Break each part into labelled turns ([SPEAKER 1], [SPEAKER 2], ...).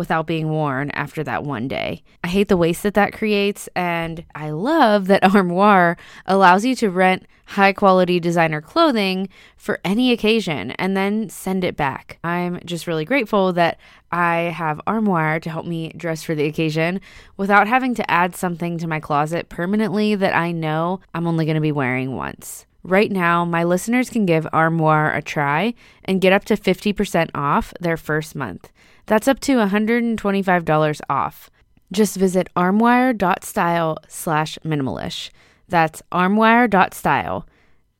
[SPEAKER 1] without being worn after that one day. I hate the waste that that creates, and I love that Armoire allows you to rent high quality designer clothing for any occasion and then send it back. I'm just really grateful that I have Armoire to help me dress for the occasion without having to add something to my closet permanently that I know I'm only going to be wearing once. Right now, my listeners can give Armoire a try and get up to 50% off their first month. That's up to $125 off. Just visit armoire.style slash minimalish. That's armoire.style,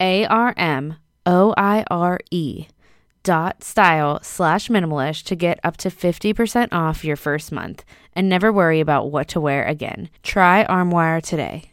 [SPEAKER 1] A R M O I R E dot style slash minimalish to get up to 50% off your first month and never worry about what to wear again. Try Armoire today.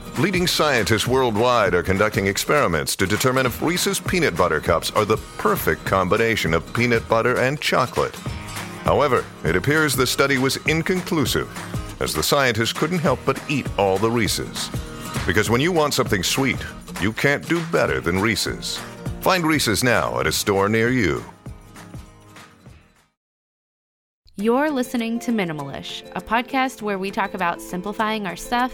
[SPEAKER 2] leading scientists worldwide are conducting experiments to determine if Reese's Peanut Butter Cups are the perfect combination of peanut butter and chocolate. However, it appears the study was inconclusive, as the scientists couldn't help but eat all the Reese's. Because when you want something sweet, you can't do better than Reese's. Find Reese's now at a store near you.
[SPEAKER 1] You're listening to Minimalish, a podcast where we talk about simplifying our stuff,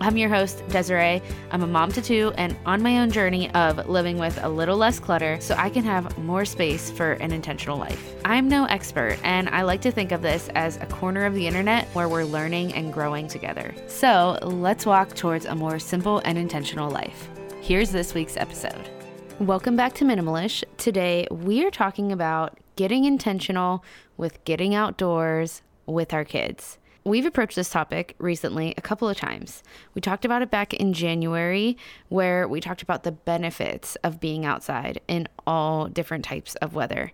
[SPEAKER 1] I'm your host, Desirae. I'm a mom to two and on my own journey of living with a little less clutter so I can have more space for an intentional life. I'm no expert, and I like to think of this as a corner of the internet where we're learning and growing together. So let's walk towards a more simple and intentional life. Here's this week's episode. Welcome back to Minimalish. Today we are talking about getting intentional with getting outdoors with our kids. We've approached this topic recently a couple of times. We talked about it back in January, where we talked about the benefits of being outside in all different types of weather.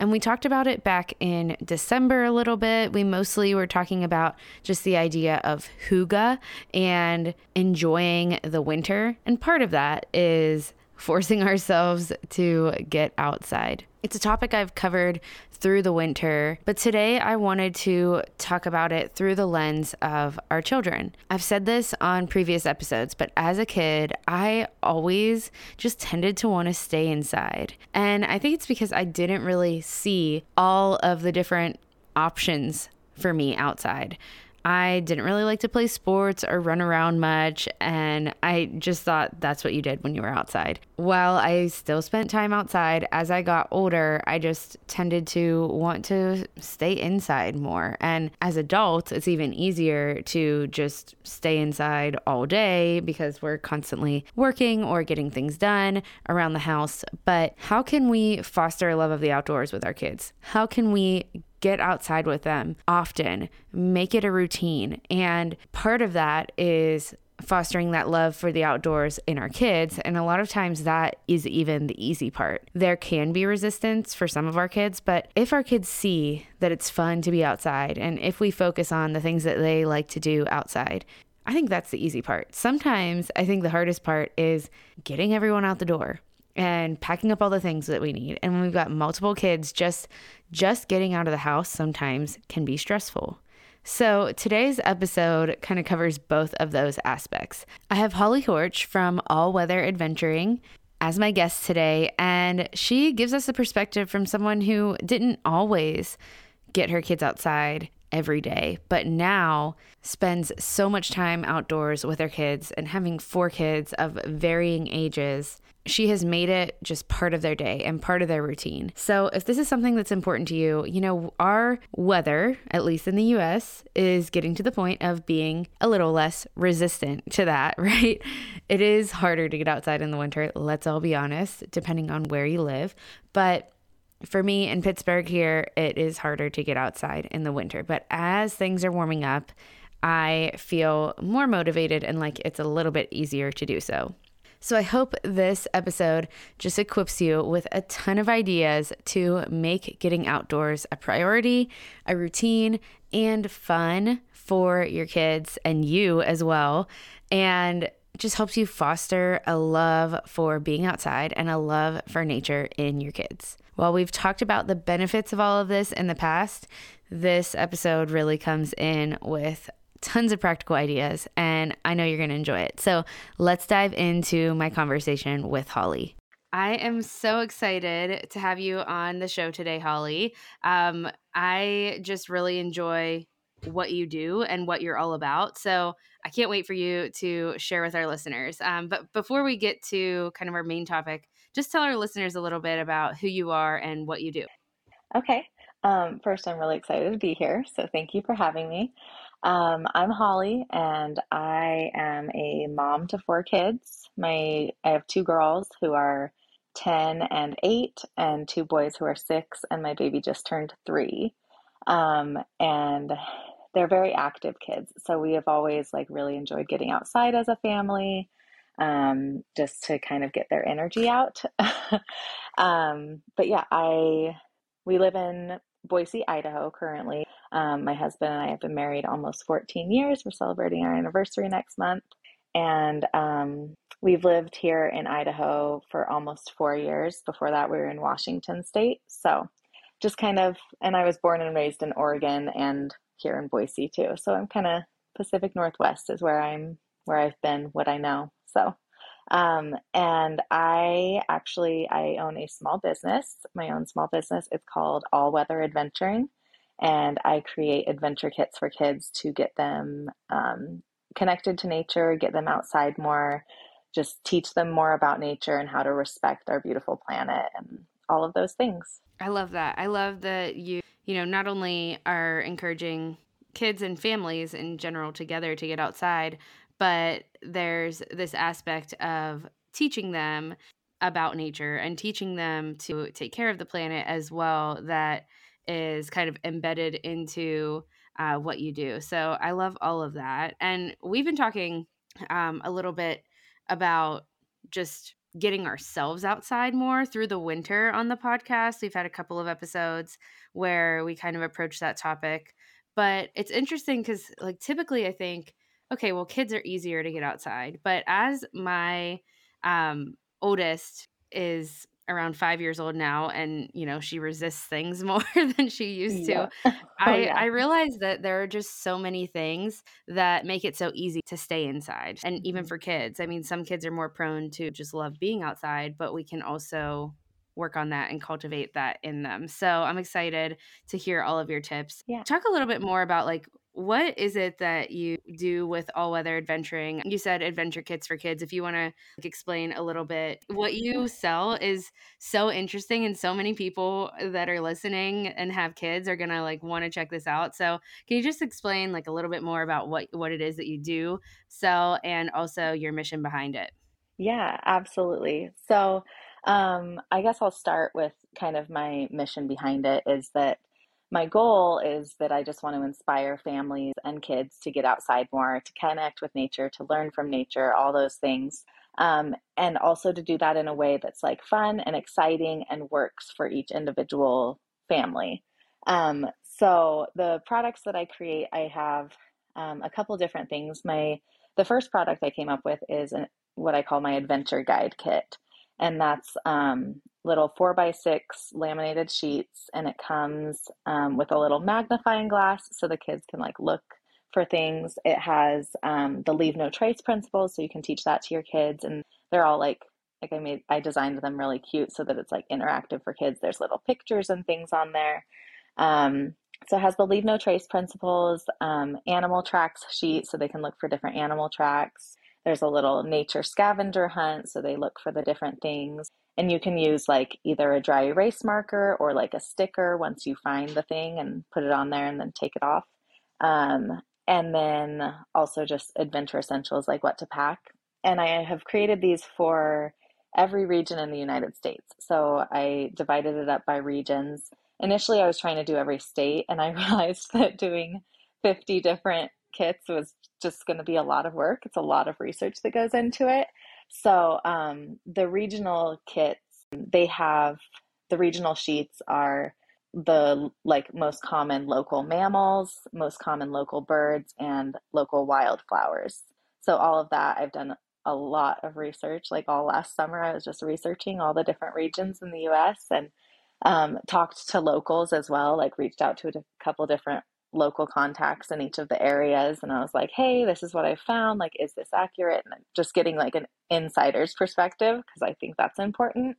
[SPEAKER 1] And we talked about it back in December a little bit. We mostly were talking about just the idea of hygge and enjoying the winter. And part of that is forcing ourselves to get outside. It's a topic I've covered through the winter, but today I wanted to talk about it through the lens of our children. I've said this on previous episodes, but as a kid, I always just tended to want to stay inside. And I think it's because I didn't really see all of the different options for me outside. I didn't really like to play sports or run around much, and I just thought that's what you did when you were outside. While I still spent time outside, as I got older, I just tended to want to stay inside more. And as adults, it's even easier to just stay inside all day because we're constantly working or getting things done around the house. But how can we foster a love of the outdoors with our kids? How can we get outside with them often, make it a routine. And part of that is fostering that love for the outdoors in our kids. And a lot of times that is even the easy part. There can be resistance for some of our kids, but if our kids see that it's fun to be outside and if we focus on the things that they like to do outside, I think that's the easy part. Sometimes I think the hardest part is getting everyone out the door and packing up all the things that we need. And when we've got multiple kids, just just getting out of the house sometimes can be stressful. So, today's episode kind of covers both of those aspects. I have Holly Horch from All Weather Adventuring as my guest today, and she gives us a perspective from someone who didn't always get her kids outside every day, but now spends so much time outdoors with her kids and having four kids of varying ages. She has made it just part of their day and part of their routine. So, if this is something that's important to you, you know, our weather, at least in the US, is getting to the point of being a little less resistant to that, right? It is harder to get outside in the winter, let's all be honest, depending on where you live. But for me in Pittsburgh here, it is harder to get outside in the winter. But as things are warming up, I feel more motivated and like it's a little bit easier to do so. So I hope this episode just equips you with a ton of ideas to make getting outdoors a priority, a routine, and fun for your kids and you as well. And just helps you foster a love for being outside and a love for nature in your kids. While we've talked about the benefits of all of this in the past, this episode really comes in with tons of practical ideas, and I know you're going to enjoy it. So let's dive into my conversation with Holly. I am so excited to have you on the show today, Holly. Um, I just really enjoy what you do and what you're all about. So I can't wait for you to share with our listeners. Um, but before we get to kind of our main topic, just tell our listeners a little bit about who you are and what you do.
[SPEAKER 3] Okay. Um, first, I'm really excited to be here. So, thank you for having me. Um, I'm Holly, and I am a mom to four kids. My I have two girls who are 10 and 8, and two boys who are 6, and my baby just turned 3. Um, and they're very active kids. So we have always like really enjoyed getting outside as a family um, just to kind of get their energy out. um, but yeah, I we live in Boise, Idaho currently. Um, my husband and I have been married almost 14 years. We're celebrating our anniversary next month. And um, we've lived here in Idaho for almost four years. Before that, we were in Washington State. So just kind of, and I was born and raised in Oregon and here in Boise too. So I'm kind of Pacific Northwest is where I'm, where I've been, what I know. So, um, and I actually I own a small business, my own small business. It's called All Weather Adventuring, and I create adventure kits for kids to get them um, connected to nature, get them outside more, just teach them more about nature and how to respect our beautiful planet and all of those things.
[SPEAKER 1] I love that. I love that you you know not only are encouraging kids and families in general together to get outside, but there's this aspect of teaching them about nature and teaching them to take care of the planet as well that is kind of embedded into uh, what you do. So I love all of that. And we've been talking um, a little bit about just getting ourselves outside more through the winter on the podcast. We've had a couple of episodes where we kind of approach that topic. But it's interesting because, like, typically I think okay, well, kids are easier to get outside. But as my um, oldest is around five years old now and you know she resists things more than she used to yeah. oh, i yeah. i realize that there are just so many things that make it so easy to stay inside and even mm-hmm. for kids i mean some kids are more prone to just love being outside but we can also work on that and cultivate that in them so i'm excited to hear all of your tips yeah. talk a little bit more about like what is it that you do with all weather adventuring? You said adventure kits for kids. If you want to like, explain a little bit, what you sell is so interesting, and so many people that are listening and have kids are gonna like want to check this out. So, can you just explain like a little bit more about what what it is that you do sell, and also your mission behind it?
[SPEAKER 3] Yeah, absolutely. So, um, I guess I'll start with kind of my mission behind it is that my goal is that I just want to inspire families and kids to get outside more, to connect with nature, to learn from nature, all those things. Um, and also to do that in a way that's like fun and exciting and works for each individual family. Um, so the products that I create, I have um, a couple different things. My the first product I came up with is an, what I call my adventure guide kit, and that's um, little four by six laminated sheets, and it comes um, with a little magnifying glass so the kids can like look for things. It has um, the leave no trace principles, so you can teach that to your kids, and they're all like like I made I designed them really cute so that it's like interactive for kids. There's little pictures and things on there. Um, so it has the leave no trace principles, um, animal tracks sheet so they can look for different animal tracks. There's a little nature scavenger hunt so they look for the different things. And you can use like either a dry erase marker or like a sticker once you find the thing and put it on there and then take it off. Um, and then also just adventure essentials like what to pack. And I have created these for every region in the United States. So I divided it up by regions initially I was trying to do every state and I realized that doing 50 different kits was just going to be a lot of work. It's a lot of research that goes into it. So um, the regional kits, they have the regional sheets are the like most common local mammals, most common local birds, and local wildflowers. So all of that I've done a lot of research. Like all last summer, I was just researching all the different regions in the U.S. and um, talked to locals as well, like reached out to a couple different local contacts in each of the areas. And I was like, hey, this is what I found. Like, is this accurate? And just getting like an insider's perspective because I think that's important.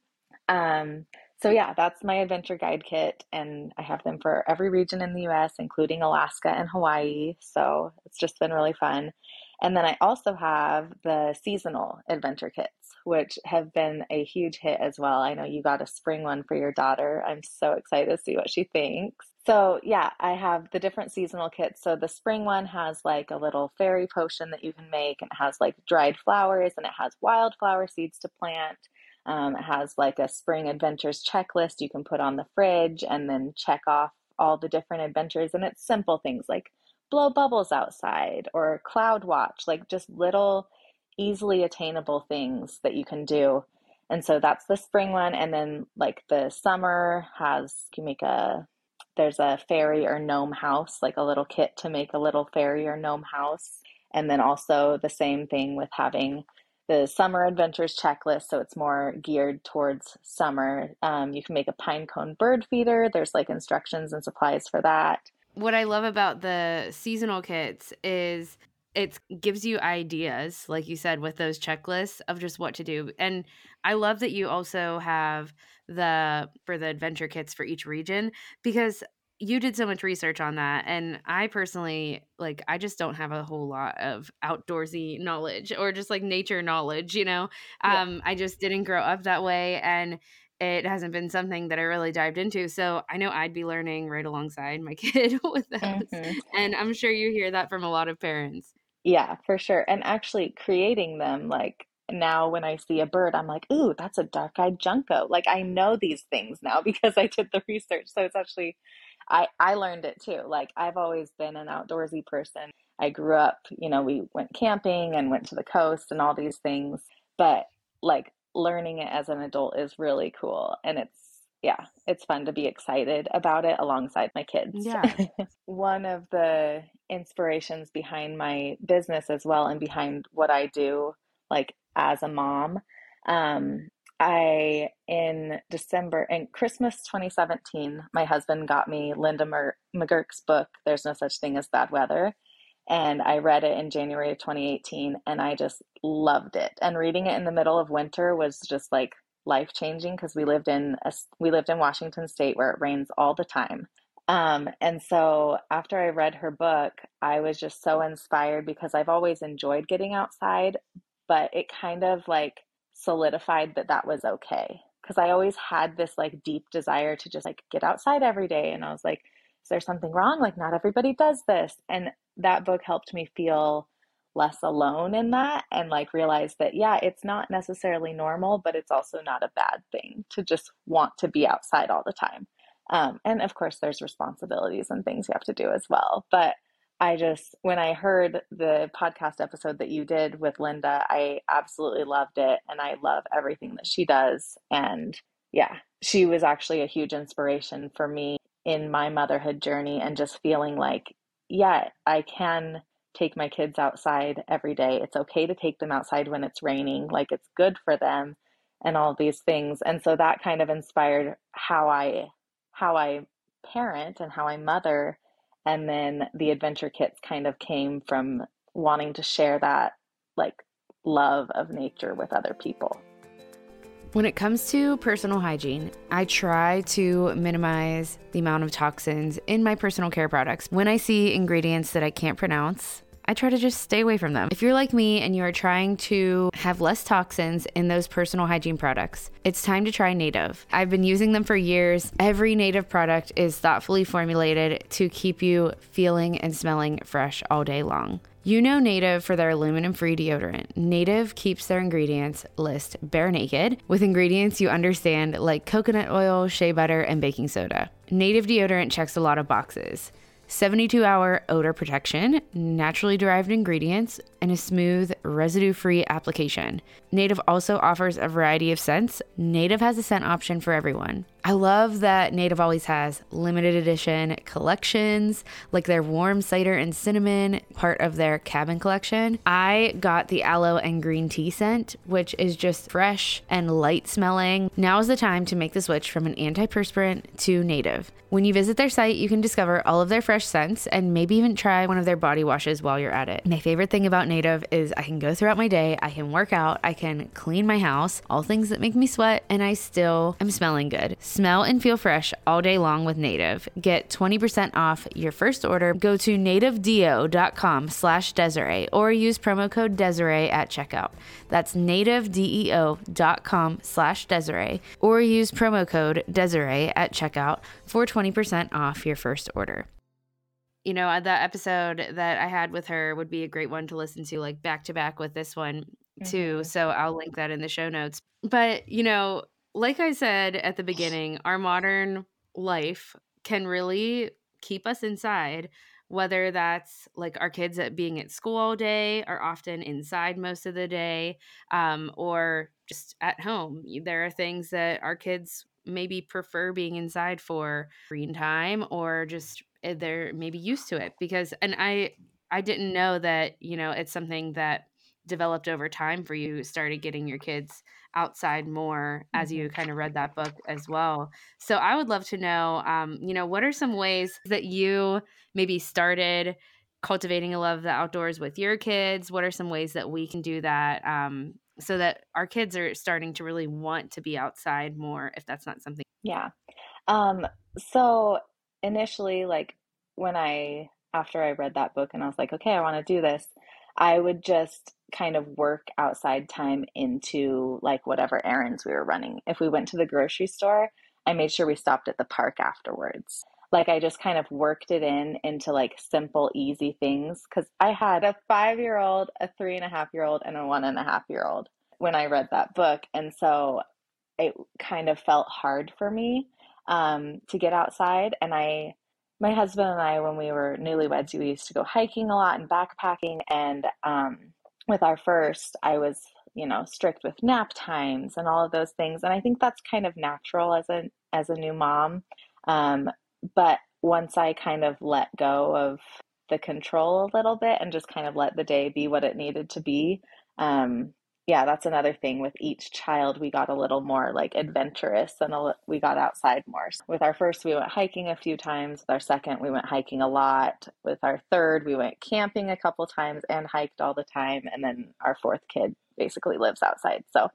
[SPEAKER 3] Um, so, yeah, that's my adventure guide kit. And I have them for every region in the US, including Alaska and Hawaii. So, it's just been really fun. And then I also have the seasonal adventure kits, which have been a huge hit as well. I know you got a spring one for your daughter. I'm so excited to see what she thinks. So, yeah, I have the different seasonal kits. So, the spring one has like a little fairy potion that you can make, and it has like dried flowers and it has wildflower seeds to plant. Um, it has like a spring adventures checklist you can put on the fridge and then check off all the different adventures. And it's simple things like blow bubbles outside or cloud watch, like just little easily attainable things that you can do. And so that's the spring one. And then like the summer has, you make a, there's a fairy or gnome house, like a little kit to make a little fairy or gnome house. And then also the same thing with having the summer adventures checklist. So it's more geared towards summer. Um, you can make a pine cone bird feeder. There's like instructions and supplies for that
[SPEAKER 1] what I love about the seasonal kits is it gives you ideas, like you said, with those checklists of just what to do. And I love that you also have the for the adventure kits for each region because you did so much research on that and i personally like i just don't have a whole lot of outdoorsy knowledge or just like nature knowledge you know yeah. um i just didn't grow up that way and it hasn't been something that I really dived into. So I know I'd be learning right alongside my kid with those. Mm-hmm. And I'm sure you hear that from a lot of parents.
[SPEAKER 3] Yeah, for sure. And actually creating them, like now when I see a bird, I'm like, ooh, that's a dark eyed junco. Like I know these things now because I did the research. So it's actually, I, I learned it too. Like I've always been an outdoorsy person. I grew up, you know, we went camping and went to the coast and all these things. But like learning it as an adult is really cool and it's yeah, it's fun to be excited about it alongside my kids.
[SPEAKER 1] Yeah.
[SPEAKER 3] One of the inspirations behind my business as well and behind what I do like as a mom um I in December and Christmas 2017 my husband got me Linda McGurk's book There's No Such Thing as Bad Weather and I read it in January of 2018 and I just loved it. And reading it in the middle of winter was just like life changing because we lived in a, we lived in Washington state where it rains all the time. Um, and so after I read her book, I was just so inspired because I've always enjoyed getting outside, but it kind of like solidified that that was okay. Because I always had this like deep desire to just like get outside every day. And I was like, is there something wrong? Like, not everybody does this. And that book helped me feel less alone in that and like realize that, yeah, it's not necessarily normal, but it's also not a bad thing to just want to be outside all the time. Um, and of course, there's responsibilities and things you have to do as well. But I just, when I heard the podcast episode that you did with Linda, I absolutely loved it. And I love everything that she does. And yeah, she was actually a huge inspiration for me in my motherhood journey and just feeling like, yeah, I can take my kids outside every day. It's okay to take them outside when it's raining, like it's good for them and all these things. And so that kind of inspired how I how I parent and how I mother and then the adventure kits kind of came from wanting to share that like love of nature with other people.
[SPEAKER 1] When it comes to personal hygiene, I try to minimize the amount of toxins in my personal care products. When I see ingredients that I can't pronounce, I try to just stay away from them. If you're like me and you are trying to have less toxins in those personal hygiene products, it's time to try Native. I've been using them for years. Every Native product is thoughtfully formulated to keep you feeling and smelling fresh all day long. You know Native for their aluminum free deodorant. Native keeps their ingredients list bare naked with ingredients you understand like coconut oil, shea butter, and baking soda. Native deodorant checks a lot of boxes. 72 hour odor protection, naturally derived ingredients, and a smooth, residue free application. Native also offers a variety of scents. Native has a scent option for everyone. I love that Native always has limited edition collections, like their warm cider and cinnamon, part of their cabin collection. I got the aloe and green tea scent, which is just fresh and light smelling. Now is the time to make the switch from an antiperspirant to Native. When you visit their site, you can discover all of their fresh scents and maybe even try one of their body washes while you're at it. My favorite thing about Native is I can go throughout my day, I can work out, I can clean my house, all things that make me sweat, and I still am smelling good. Smell and feel fresh all day long with Native. Get 20% off your first order. Go to nativedeo.com slash Desirae or use promo code Desirae at checkout. That's nativedeo.com slash Desirae or use promo code Desirae at checkout for 20% off your first order you know, that episode that I had with her would be a great one to listen to, like back to back with this one too. Mm-hmm. So I'll link that in the show notes. But, you know, like I said at the beginning, our modern life can really keep us inside whether that's like our kids at being at school all day are often inside most of the day um, or just at home. There are things that our kids maybe prefer being inside for screen time or just eh, they're maybe used to it because and i i didn't know that you know it's something that developed over time for you started getting your kids outside more as you mm-hmm. kind of read that book as well. So i would love to know um, you know what are some ways that you maybe started cultivating a love of the outdoors with your kids? What are some ways that we can do that um, so that our kids are starting to really want to be outside more if that's not something
[SPEAKER 3] yeah. Um, so initially like when i after i read that book and i was like okay i want to do this i would just kind of work outside time into like whatever errands we were running. If we went to the grocery store, I made sure we stopped at the park afterwards. Like I just kind of worked it in into like simple, easy things because I had a five year old, a three and a half year old, and a one and a half year old when I read that book. And so it kind of felt hard for me um, to get outside. And I, my husband and I, when we were newlyweds, we used to go hiking a lot and backpacking. And um, with our first, I was, you know, strict with nap times and all of those things. And I think that's kind of natural as a as a new mom. Um, but once I kind of let go of the control a little bit and just kind of let the day be what it needed to be, um, yeah, that's another thing with each child. We got a little more like adventurous and a, we got outside more. With our first, we went hiking a few times. With our second, we went hiking a lot. With our third, we went camping a couple times and hiked all the time. And then our fourth kid basically lives outside. So,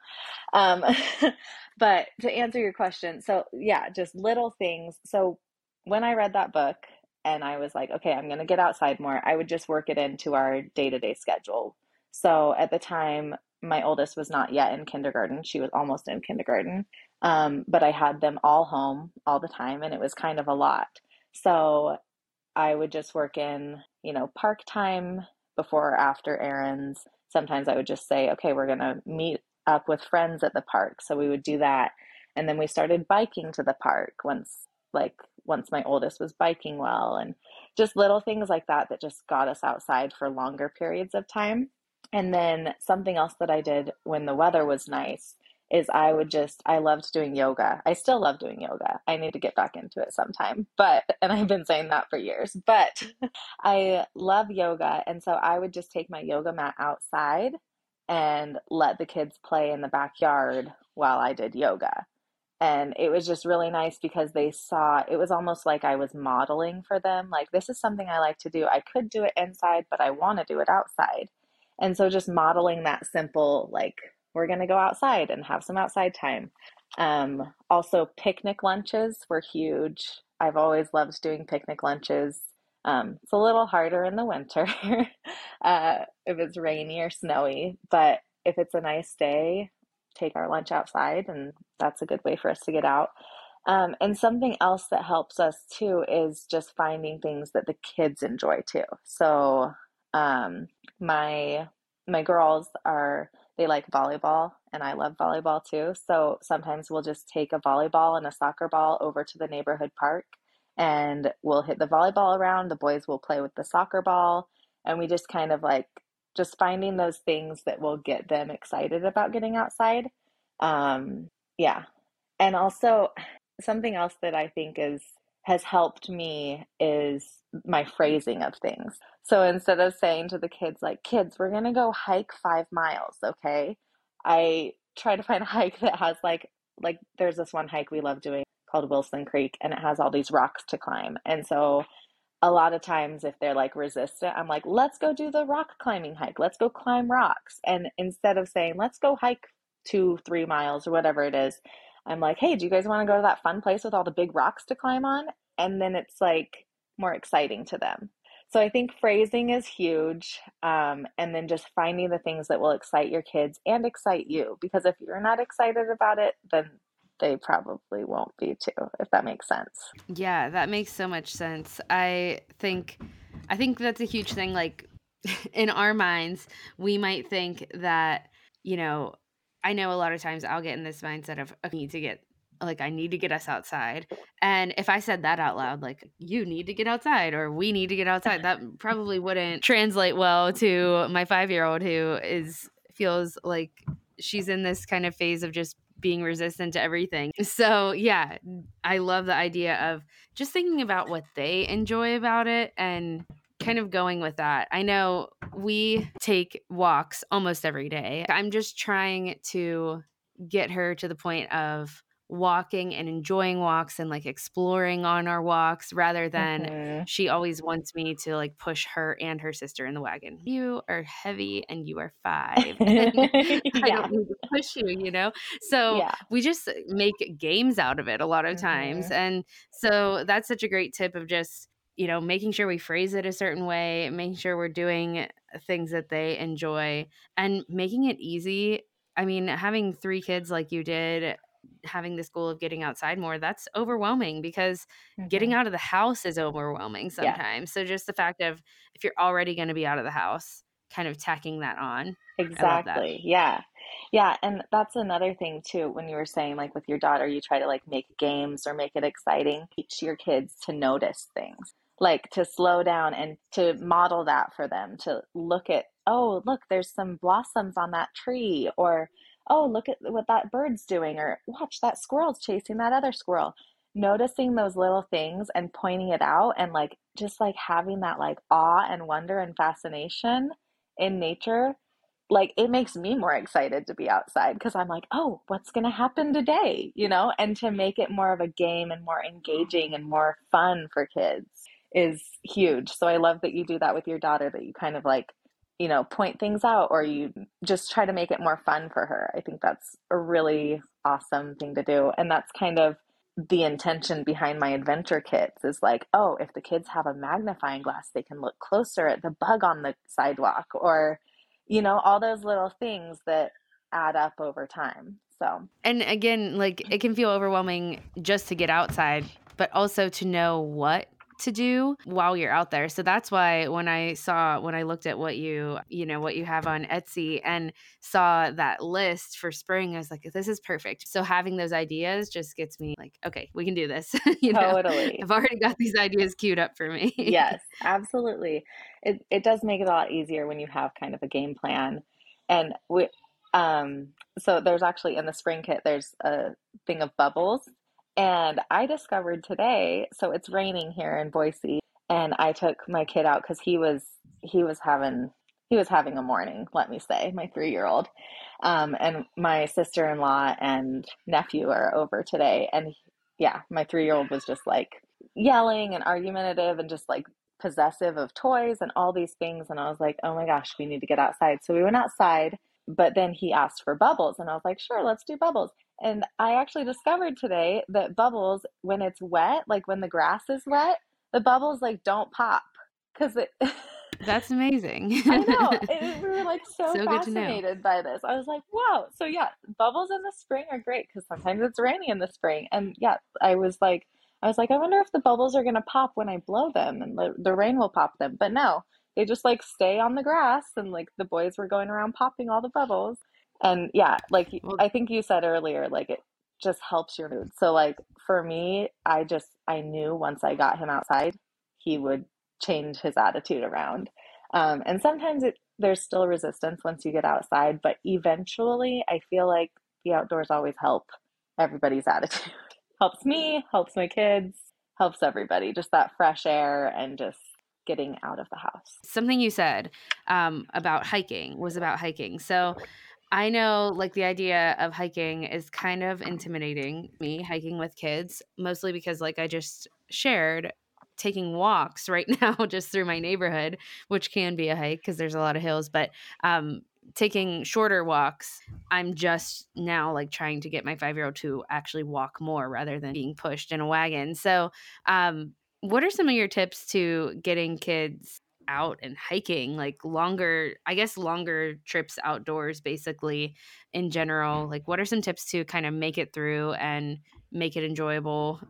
[SPEAKER 3] um, but to answer your question, so yeah, just little things. So when I read that book, and I was like, okay, I'm going to get outside more. I would just work it into our day to day schedule. So at the time, my oldest was not yet in kindergarten. She was almost in kindergarten. Um, but I had them all home all the time, and it was kind of a lot. So I would just work in, you know, park time before or after errands. Sometimes I would just say, okay, we're going to meet up with friends at the park. So we would do that. And then we started biking to the park once like once my oldest was biking well and just little things like that that just got us outside for longer periods of time. And then something else that I did when the weather was nice is I would just I loved doing yoga. I still love doing yoga. I need to get back into it sometime. But and I've been saying that for years. But I love yoga and so I would just take my yoga mat outside and let the kids play in the backyard while I did yoga. And it was just really nice because they saw it was almost like I was modeling for them. Like, this is something I like to do. I could do it inside, but I want to do it outside. And so just modeling that simple, like, we're going to go outside and have some outside time. Um, also, picnic lunches were huge. I've always loved doing picnic lunches. Um, it's a little harder in the winter uh, if it's rainy or snowy, but if it's a nice day, take our lunch outside, and that's a good way for us to get out. Um, and something else that helps us too is just finding things that the kids enjoy too. So um, my my girls are they like volleyball and I love volleyball too. So sometimes we'll just take a volleyball and a soccer ball over to the neighborhood park and we'll hit the volleyball around. The boys will play with the soccer ball and we just kind of like just finding those things that will get them excited about getting outside. Um, yeah. And also something else that I think is has helped me is my mm. phrasing of things. So instead of saying to the kids like, "Kids, we're going to go hike 5 miles, okay?" I try to find a hike that has like like there's this one hike we love doing called Wilson Creek and it has all these rocks to climb. And so a lot of times if they're like resistant i'm like let's go do the rock climbing hike let's go climb rocks and instead of saying let's go hike two three miles or whatever it is i'm like hey do you guys want to go to that fun place with all the big rocks to climb on and then it's like more exciting to them so i think phrasing is huge um, and then just finding the things that will excite your kids and excite you because if you're not excited about it then they probably won't be too, if that makes sense.
[SPEAKER 1] Yeah, that makes so much sense. I think I think that's a huge thing like in our minds, we might think that, you know, I know a lot of times I'll get in this mindset of I need to get like I need to get us outside. And if I said that out loud, like you need to get outside or we need to get outside, that probably wouldn't translate well to my 5-year-old who is feels like she's in this kind of phase of just being resistant to everything. So, yeah, I love the idea of just thinking about what they enjoy about it and kind of going with that. I know we take walks almost every day. I'm just trying to get her to the point of walking and enjoying walks and like exploring on our walks rather than mm-hmm. she always wants me to like push her and her sister in the wagon. You are heavy and you are five. yeah. I don't need to push you, you know? So yeah. we just make games out of it a lot of times. Mm-hmm. And so that's such a great tip of just you know, making sure we phrase it a certain way, making sure we're doing things that they enjoy, and making it easy. I mean, having three kids like you did, having this goal of getting outside more, that's overwhelming because mm-hmm. getting out of the house is overwhelming sometimes. Yeah. So just the fact of if you're already going to be out of the house, kind of tacking that on.
[SPEAKER 3] Exactly. Yeah. Yeah, and that's another thing too when you were saying like with your daughter you try to like make games or make it exciting, teach your kids to notice things. Like to slow down and to model that for them to look at, oh, look, there's some blossoms on that tree or oh, look at what that bird's doing, or watch that squirrel's chasing that other squirrel. Noticing those little things and pointing it out, and like just like having that like awe and wonder and fascination in nature, like it makes me more excited to be outside because I'm like, oh, what's going to happen today? You know, and to make it more of a game and more engaging and more fun for kids is huge. So I love that you do that with your daughter, that you kind of like you know, point things out or you just try to make it more fun for her. I think that's a really awesome thing to do. And that's kind of the intention behind my adventure kits is like, oh, if the kids have a magnifying glass, they can look closer at the bug on the sidewalk or, you know, all those little things that add up over time. So,
[SPEAKER 1] and again, like it can feel overwhelming just to get outside, but also to know what to do while you're out there. So that's why when I saw when I looked at what you, you know, what you have on Etsy and saw that list for spring, I was like, this is perfect. So having those ideas just gets me like, okay, we can do this. you know,
[SPEAKER 3] totally.
[SPEAKER 1] I've already got these ideas queued up for me.
[SPEAKER 3] yes, absolutely. It it does make it a lot easier when you have kind of a game plan. And we um so there's actually in the spring kit there's a thing of bubbles and I discovered today, so it's raining here in Boise, and I took my kid out because he was he was having he was having a morning, let me say, my three year old. Um, and my sister in law and nephew are over today. And yeah, my three year old was just like yelling and argumentative and just like possessive of toys and all these things. And I was like, oh my gosh, we need to get outside. So we went outside, but then he asked for bubbles. And I was like, sure, let's do bubbles. And I actually discovered today that bubbles, when it's wet, like when the grass is wet, the bubbles like don't pop because it.
[SPEAKER 1] That's amazing.
[SPEAKER 3] I know. It, we were like so, so fascinated by this. I was like, wow. So yeah, bubbles in the spring are great because sometimes it's rainy in the spring. And yeah, I was like, I was like, I wonder if the bubbles are gonna pop when I blow them and the, the rain will pop them. But no, they just like stay on the grass and like the boys were going around popping all the bubbles. And yeah, like I think you said earlier, like it just helps your mood. So like for me, I just I knew once I got him outside, he would change his attitude around. Um, and sometimes it there's still resistance once you get outside, but eventually I feel like the outdoors always help everybody's attitude. helps me, helps my kids, helps everybody. Just that fresh air and just getting out of the house.
[SPEAKER 1] Something you said um, about hiking was about hiking. So I know like the idea of hiking is kind of intimidating me hiking with kids, mostly because like I just shared taking walks right now just through my neighborhood, which can be a hike because there's a lot of hills, but um taking shorter walks, I'm just now like trying to get my 5-year-old to actually walk more rather than being pushed in a wagon. So, um what are some of your tips to getting kids out and hiking like longer i guess longer trips outdoors basically in general like what are some tips to kind of make it through and make it enjoyable?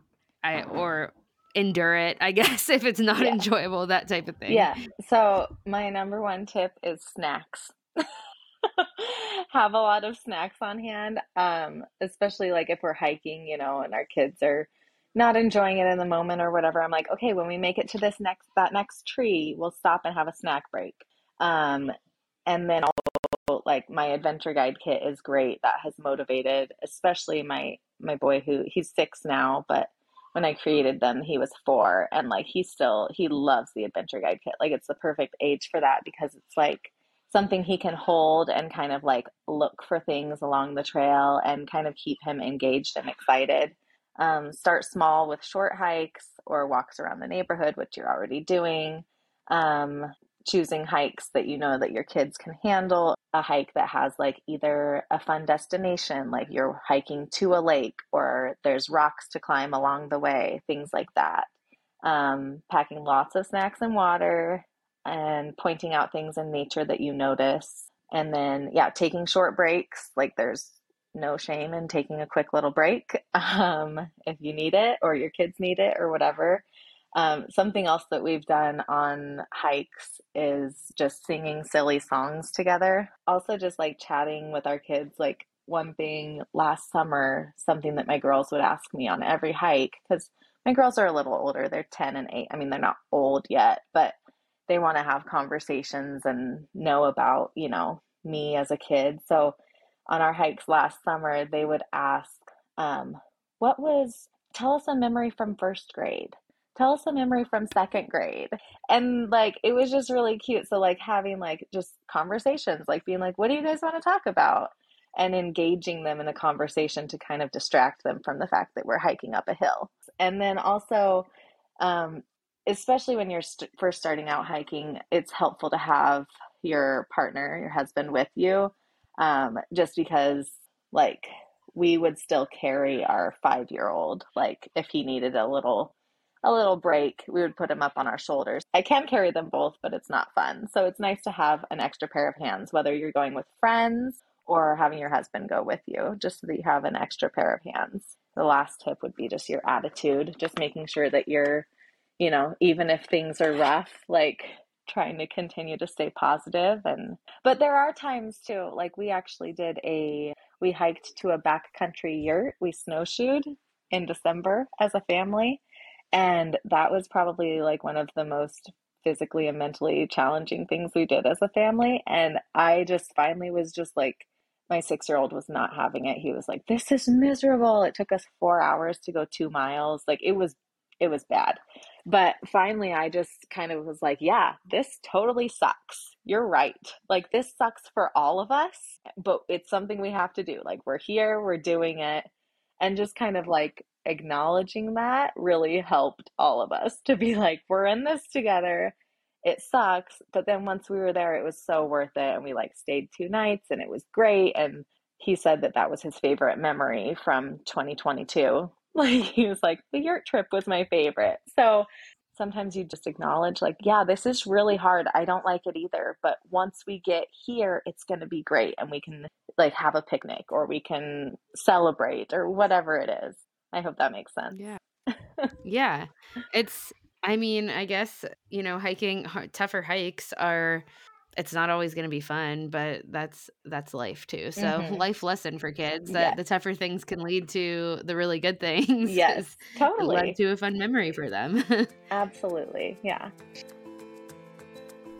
[SPEAKER 1] I, or endure it i guess if it's not yeah. enjoyable that type of thing.
[SPEAKER 3] Yeah so my number one tip is snacks. Have a lot of snacks on hand um especially like if we're hiking you know and our kids are not enjoying it in the moment or whatever, I'm like, okay, when we make it to this next that next tree, we'll stop and have a snack break. Um, and then also like my adventure guide kit is great. That has motivated, especially my my boy who he's six now, but when I created them, he was four, and like he still he loves the adventure guide kit. Like it's the perfect age for that because it's like something he can hold and kind of like look for things along the trail and kind of keep him engaged and excited. Um, start small with short hikes or walks around the neighborhood, which you're already doing. Um, choosing hikes that you know that your kids can handle. A hike that has like either a fun destination, like you're hiking to a lake, or there's rocks to climb along the way, things like that. Um, packing lots of snacks and water, and pointing out things in nature that you notice. And then, yeah, taking short breaks. Like there's no shame in taking a quick little break um, if you need it or your kids need it or whatever. Um, something else that we've done on hikes is just singing silly songs together. Also, just like chatting with our kids. Like, one thing last summer, something that my girls would ask me on every hike, because my girls are a little older, they're 10 and 8. I mean, they're not old yet, but they want to have conversations and know about, you know, me as a kid. So, on our hikes last summer, they would ask, um, What was, tell us a memory from first grade? Tell us a memory from second grade. And like, it was just really cute. So, like, having like just conversations, like being like, What do you guys want to talk about? And engaging them in a conversation to kind of distract them from the fact that we're hiking up a hill. And then also, um, especially when you're st- first starting out hiking, it's helpful to have your partner, your husband with you um, just because like we would still carry our five year old like if he needed a little a little break we would put him up on our shoulders. I can carry them both but it's not fun. So it's nice to have an extra pair of hands whether you're going with friends or having your husband go with you just so that you have an extra pair of hands. The last tip would be just your attitude just making sure that you're you know, even if things are rough, like trying to continue to stay positive and but there are times too like we actually did a we hiked to a backcountry yurt we snowshoed in december as a family and that was probably like one of the most physically and mentally challenging things we did as a family and i just finally was just like my six year old was not having it. He was like this is miserable. It took us four hours to go two miles. Like it was it was bad. But finally, I just kind of was like, yeah, this totally sucks. You're right. Like, this sucks for all of us, but it's something we have to do. Like, we're here, we're doing it. And just kind of like acknowledging that really helped all of us to be like, we're in this together. It sucks. But then once we were there, it was so worth it. And we like stayed two nights and it was great. And he said that that was his favorite memory from 2022 like he was like, the yurt trip was my favorite. So sometimes you just acknowledge, like, yeah, this is really hard. I don't like it either. But once we get here, it's going to be great. And we can like have a picnic or we can celebrate or whatever it is. I hope that makes sense.
[SPEAKER 1] Yeah. yeah. It's, I mean, I guess, you know, hiking, tougher hikes are it's not always going to be fun but that's that's life too so mm-hmm. life lesson for kids that yes. the tougher things can lead to the really good things
[SPEAKER 3] yes totally
[SPEAKER 1] led to a fun memory for them.
[SPEAKER 3] Absolutely yeah.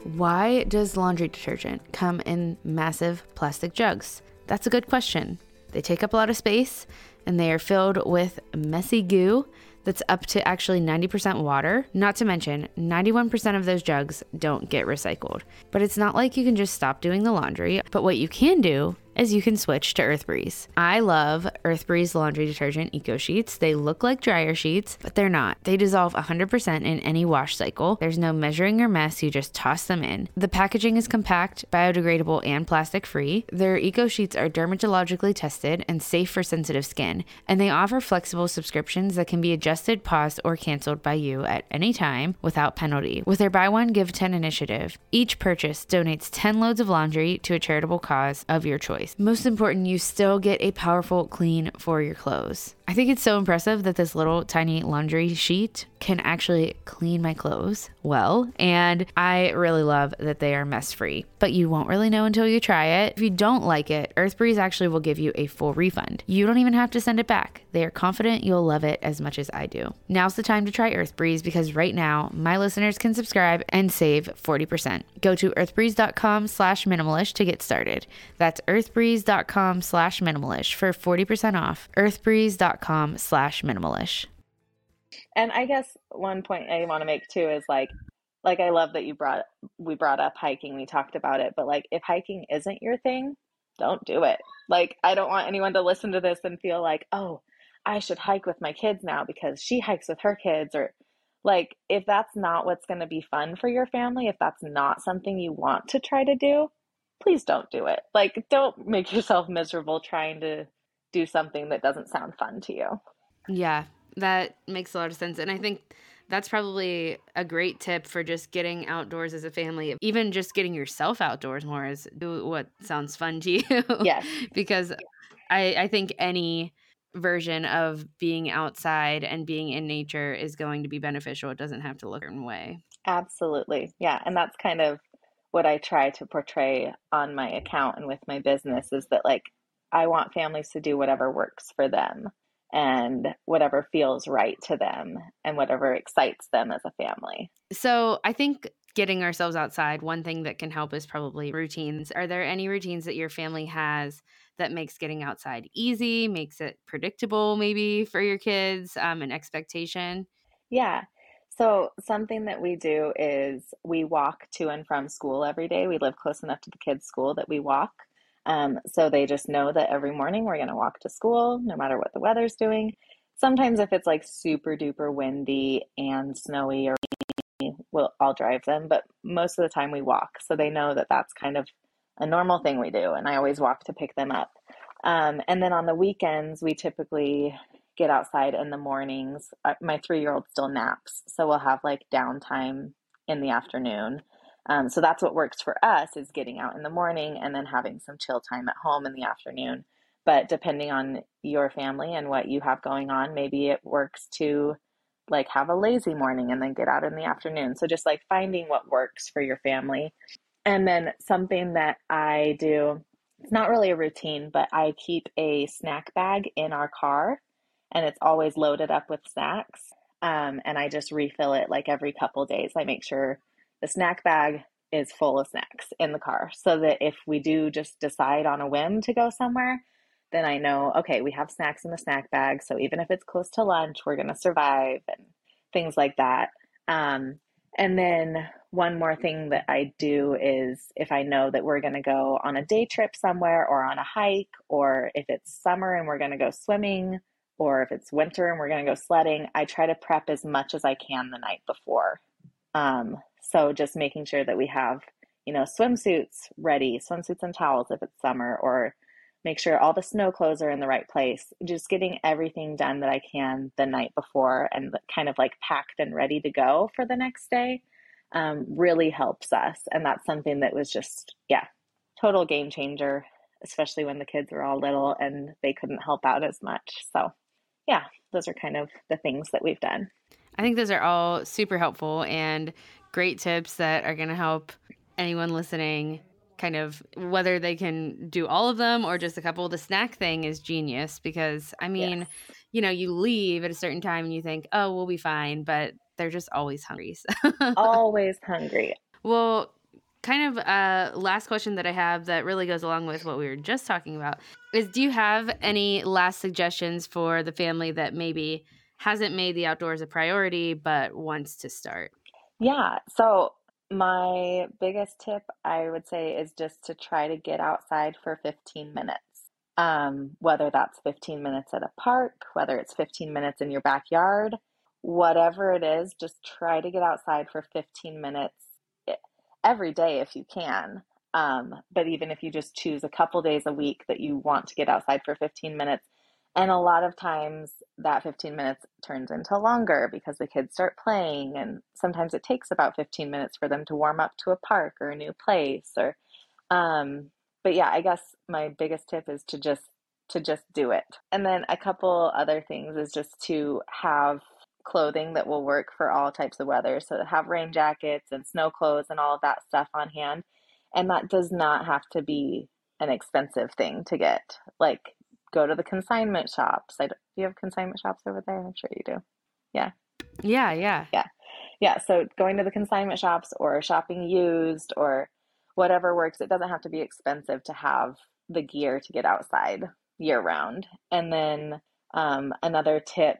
[SPEAKER 1] Why does laundry detergent come in massive plastic jugs? That's a good question. They take up a lot of space and they are filled with messy goo that's up to actually 90% water. Not to mention, 91% of those jugs don't get recycled. But it's not like you can just stop doing the laundry. But what you can do is you can switch to EarthBreeze. I love EarthBreeze laundry detergent eco sheets. They look like dryer sheets, but they're not. They dissolve 100% in any wash cycle. There's no measuring your mess, you just toss them in. The packaging is compact, biodegradable, and plastic free. Their eco sheets are dermatologically tested and safe for sensitive skin, and they offer flexible subscriptions that can be adjusted, paused, or canceled by you at any time without penalty. With their buy one, give 10 initiative, each purchase donates 10 loads of laundry to a charitable cause of your choice choice. Most important, you still get a powerful clean for your clothes. I think it's so impressive that this little tiny laundry sheet can actually clean my clothes well. And I really love that they are mess free, but you won't really know until you try it. If you don't like it, EarthBreeze actually will give you a full refund. You don't even have to send it back. They are confident you'll love it as much as I do. Now's the time to try EarthBreeze because right now my listeners can subscribe and save 40%. Go to earthbreeze.com slash minimalish to get started. That's earthbreeze.com slash minimalish for 40% off. earthbreeze.com com slash minimalish.
[SPEAKER 3] And I guess one point I want to make too is like, like I love that you brought we brought up hiking. We talked about it, but like if hiking isn't your thing, don't do it. Like I don't want anyone to listen to this and feel like, oh, I should hike with my kids now because she hikes with her kids or like if that's not what's going to be fun for your family, if that's not something you want to try to do, please don't do it. Like don't make yourself miserable trying to do something that doesn't sound fun to you.
[SPEAKER 1] Yeah, that makes a lot of sense. And I think that's probably a great tip for just getting outdoors as a family. Even just getting yourself outdoors more is do what sounds fun to you.
[SPEAKER 3] Yes.
[SPEAKER 1] because I, I think any version of being outside and being in nature is going to be beneficial. It doesn't have to look a certain way.
[SPEAKER 3] Absolutely. Yeah. And that's kind of what I try to portray on my account and with my business is that like I want families to do whatever works for them and whatever feels right to them and whatever excites them as a family.
[SPEAKER 1] So, I think getting ourselves outside, one thing that can help is probably routines. Are there any routines that your family has that makes getting outside easy, makes it predictable maybe for your kids, um, an expectation?
[SPEAKER 3] Yeah. So, something that we do is we walk to and from school every day. We live close enough to the kids' school that we walk. Um, so they just know that every morning we're going to walk to school, no matter what the weather's doing. Sometimes, if it's like super duper windy and snowy or we'll, I'll drive them, but most of the time we walk. So they know that that's kind of a normal thing we do. And I always walk to pick them up. Um, and then on the weekends, we typically get outside in the mornings. My three year old still naps. So we'll have like downtime in the afternoon. Um, so that's what works for us is getting out in the morning and then having some chill time at home in the afternoon. But depending on your family and what you have going on, maybe it works to like have a lazy morning and then get out in the afternoon. So just like finding what works for your family. And then something that I do, it's not really a routine, but I keep a snack bag in our car and it's always loaded up with snacks. Um, and I just refill it like every couple days. I make sure the snack bag is full of snacks in the car so that if we do just decide on a whim to go somewhere, then I know, okay, we have snacks in the snack bag. So even if it's close to lunch, we're going to survive and things like that. Um, and then one more thing that I do is if I know that we're going to go on a day trip somewhere or on a hike, or if it's summer and we're going to go swimming, or if it's winter and we're going to go sledding, I try to prep as much as I can the night before. Um, so just making sure that we have, you know, swimsuits ready, swimsuits and towels if it's summer, or make sure all the snow clothes are in the right place. Just getting everything done that I can the night before and kind of like packed and ready to go for the next day um, really helps us. And that's something that was just, yeah, total game changer, especially when the kids were all little and they couldn't help out as much. So, yeah, those are kind of the things that we've done.
[SPEAKER 1] I think those are all super helpful and great tips that are going to help anyone listening kind of whether they can do all of them or just a couple. The snack thing is genius because I mean, yes. you know, you leave at a certain time and you think, oh, we'll be fine, but they're just always hungry. So.
[SPEAKER 3] always hungry.
[SPEAKER 1] Well, kind of uh last question that I have that really goes along with what we were just talking about is do you have any last suggestions for the family that maybe hasn't made the outdoors a priority but wants to start?
[SPEAKER 3] Yeah. So my biggest tip, I would say, is just to try to get outside for 15 minutes. Um, whether that's 15 minutes at a park, whether it's 15 minutes in your backyard, whatever it is, just try to get outside for 15 minutes eh, every day if you can. Um, but even if you just choose a couple days a week that you want to get outside for 15 minutes, and a lot of times that 15 minutes turns into longer because the kids start playing. And sometimes it takes about 15 minutes for them to warm up to a park or a new place or, um, but yeah, I guess my biggest tip is to just, to just do it. And then a couple other things is just to have clothing that will work for all types of weather. So have rain jackets and snow clothes and all of that stuff on hand. And that does not have to be an expensive thing to get. Like go to the consignment shops. I do you have consignment shops over there? I'm sure you do. Yeah.
[SPEAKER 1] Yeah, yeah.
[SPEAKER 3] Yeah. Yeah. So going to the consignment shops or shopping used or whatever works, it doesn't have to be expensive to have the gear to get outside year round. And then um, another tip,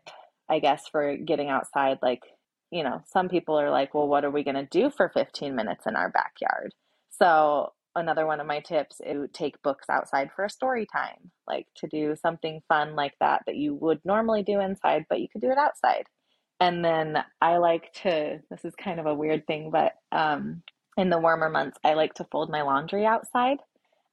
[SPEAKER 3] I guess, for getting outside, like, you know, some people are like, well, what are we going to do for 15 minutes in our backyard? So another one of my tips is take books outside for a story time, like to do something fun like that that you would normally do inside, but you could do it outside. And then I like to, this is kind of a weird thing, but um, in the warmer months, I like to fold my laundry outside.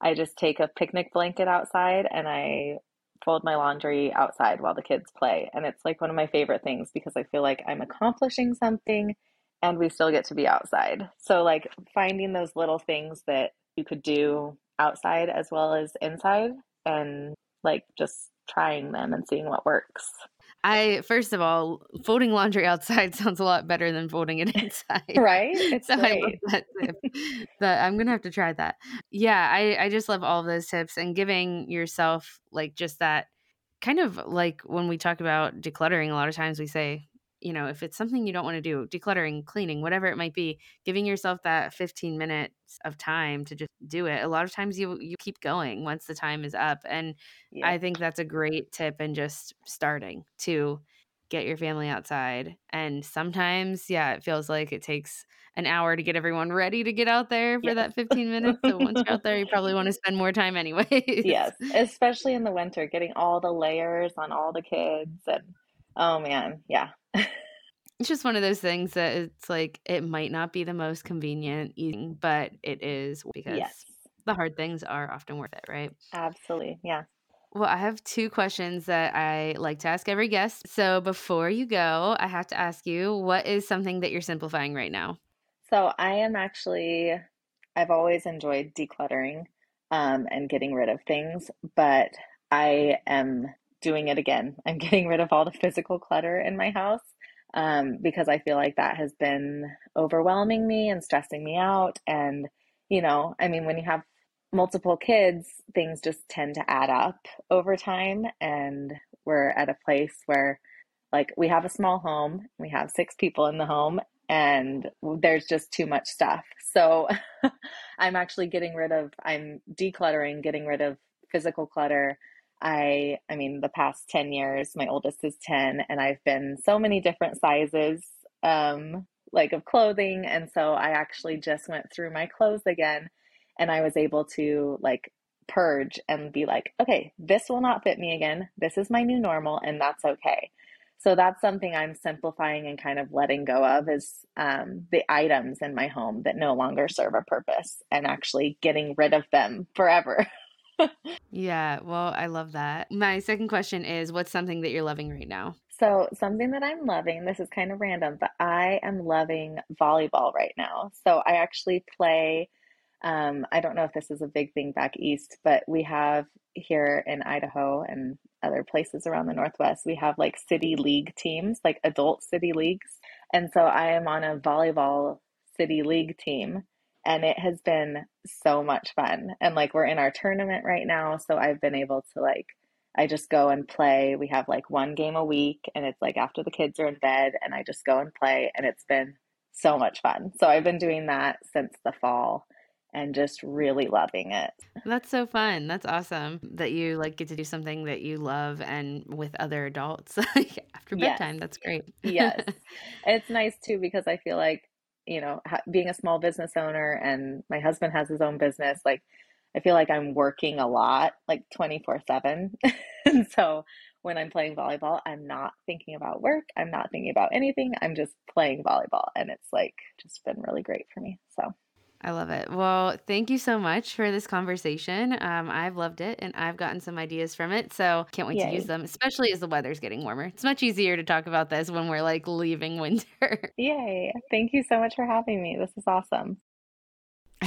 [SPEAKER 3] I just take a picnic blanket outside and I fold my laundry outside while the kids play. And it's like one of my favorite things because I feel like I'm accomplishing something and we still get to be outside. So, like, finding those little things that you could do outside as well as inside and like just trying them and seeing what works.
[SPEAKER 1] I first of all, folding laundry outside sounds a lot better than folding it inside.
[SPEAKER 3] right? It's so great. I love that
[SPEAKER 1] tip. that I'm gonna have to try that. Yeah, I I just love all of those tips and giving yourself like just that kind of like when we talk about decluttering. A lot of times we say you know, if it's something you don't want to do, decluttering, cleaning, whatever it might be, giving yourself that 15 minutes of time to just do it. A lot of times you you keep going once the time is up. And yeah. I think that's a great tip and just starting to get your family outside. And sometimes, yeah, it feels like it takes an hour to get everyone ready to get out there for yeah. that 15 minutes. So once you're out there, you probably want to spend more time anyway.
[SPEAKER 3] yes, especially in the winter, getting all the layers on all the kids and oh man, yeah,
[SPEAKER 1] it's just one of those things that it's like it might not be the most convenient eating, but it is because yes. the hard things are often worth it, right?
[SPEAKER 3] Absolutely. Yeah.
[SPEAKER 1] Well, I have two questions that I like to ask every guest. So before you go, I have to ask you what is something that you're simplifying right now?
[SPEAKER 3] So I am actually, I've always enjoyed decluttering um, and getting rid of things, but I am doing it again. I'm getting rid of all the physical clutter in my house. um, because I feel like that has been overwhelming me and stressing me out. And, you know, I mean, when you have multiple kids, things just tend to add up over time. And we're at a place where, like, we have a small home, we have six people in the home, and there's just too much stuff. So I'm actually getting rid of, I'm decluttering, getting rid of physical clutter I I mean the past 10 years my oldest is 10 and I've been so many different sizes um like of clothing and so I actually just went through my clothes again and I was able to like purge and be like okay this will not fit me again this is my new normal and that's okay so that's something I'm simplifying and kind of letting go of is um, the items in my home that no longer serve a purpose and actually getting rid of them forever.
[SPEAKER 1] yeah, well, I love that. My second question is what's something that you're loving right now?
[SPEAKER 3] So, something that I'm loving, this is kind of random, but I am loving volleyball right now. So, I actually play. Um, I don't know if this is a big thing back east, but we have here in Idaho and other places around the Northwest, we have like city league teams, like adult city leagues. And so I am on a volleyball city league team and it has been so much fun. And like we're in our tournament right now, so I've been able to like I just go and play. We have like one game a week and it's like after the kids are in bed and I just go and play and it's been so much fun. So I've been doing that since the fall and just really loving it.
[SPEAKER 1] That's so fun. That's awesome that you like get to do something that you love and with other adults after bedtime. Yes. That's great.
[SPEAKER 3] yes. It's nice too because I feel like you know, ha- being a small business owner and my husband has his own business, like I feel like I'm working a lot, like 24 7. and so when I'm playing volleyball, I'm not thinking about work. I'm not thinking about anything. I'm just playing volleyball. And it's like just been really great for me. So
[SPEAKER 1] I love it. Well, thank you so much for this conversation. Um, I've loved it and I've gotten some ideas from it. So can't wait Yay. to use them, especially as the weather's getting warmer. It's much easier to talk about this when we're like leaving winter.
[SPEAKER 3] Yay. Thank you so much for having me. This is awesome.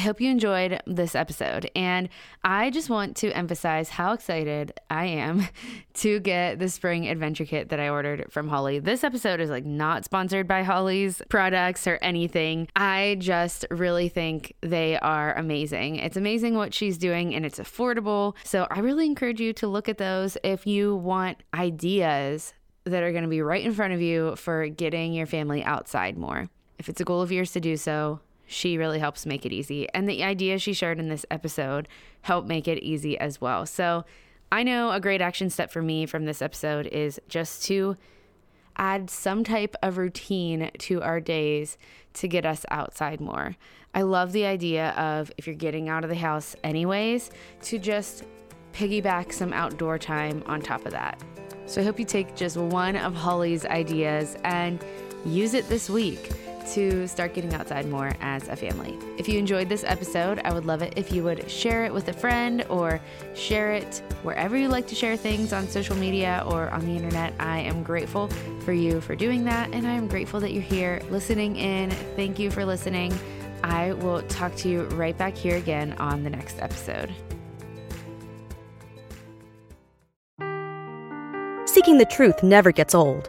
[SPEAKER 1] Hope you enjoyed this episode. And I just want to emphasize how excited I am to get the spring adventure kit that I ordered from Holly. This episode is like not sponsored by Holly's products or anything. I just really think they are amazing. It's amazing what she's doing and it's affordable. So I really encourage you to look at those if you want ideas that are going to be right in front of you for getting your family outside more. If it's a goal of yours to do so, she really helps make it easy. And the ideas she shared in this episode help make it easy as well. So I know a great action step for me from this episode is just to add some type of routine to our days to get us outside more. I love the idea of if you're getting out of the house anyways, to just piggyback some outdoor time on top of that. So I hope you take just one of Holly's ideas and use it this week to start getting outside more as a family. If you enjoyed this episode, I would love it if you would share it with a friend or share it wherever you like to share things on social media or on the internet. I am grateful for you for doing that, and I am grateful that you're here listening in. Thank you for listening. I will talk to you right back here again on the next episode.
[SPEAKER 4] Seeking the truth never gets old.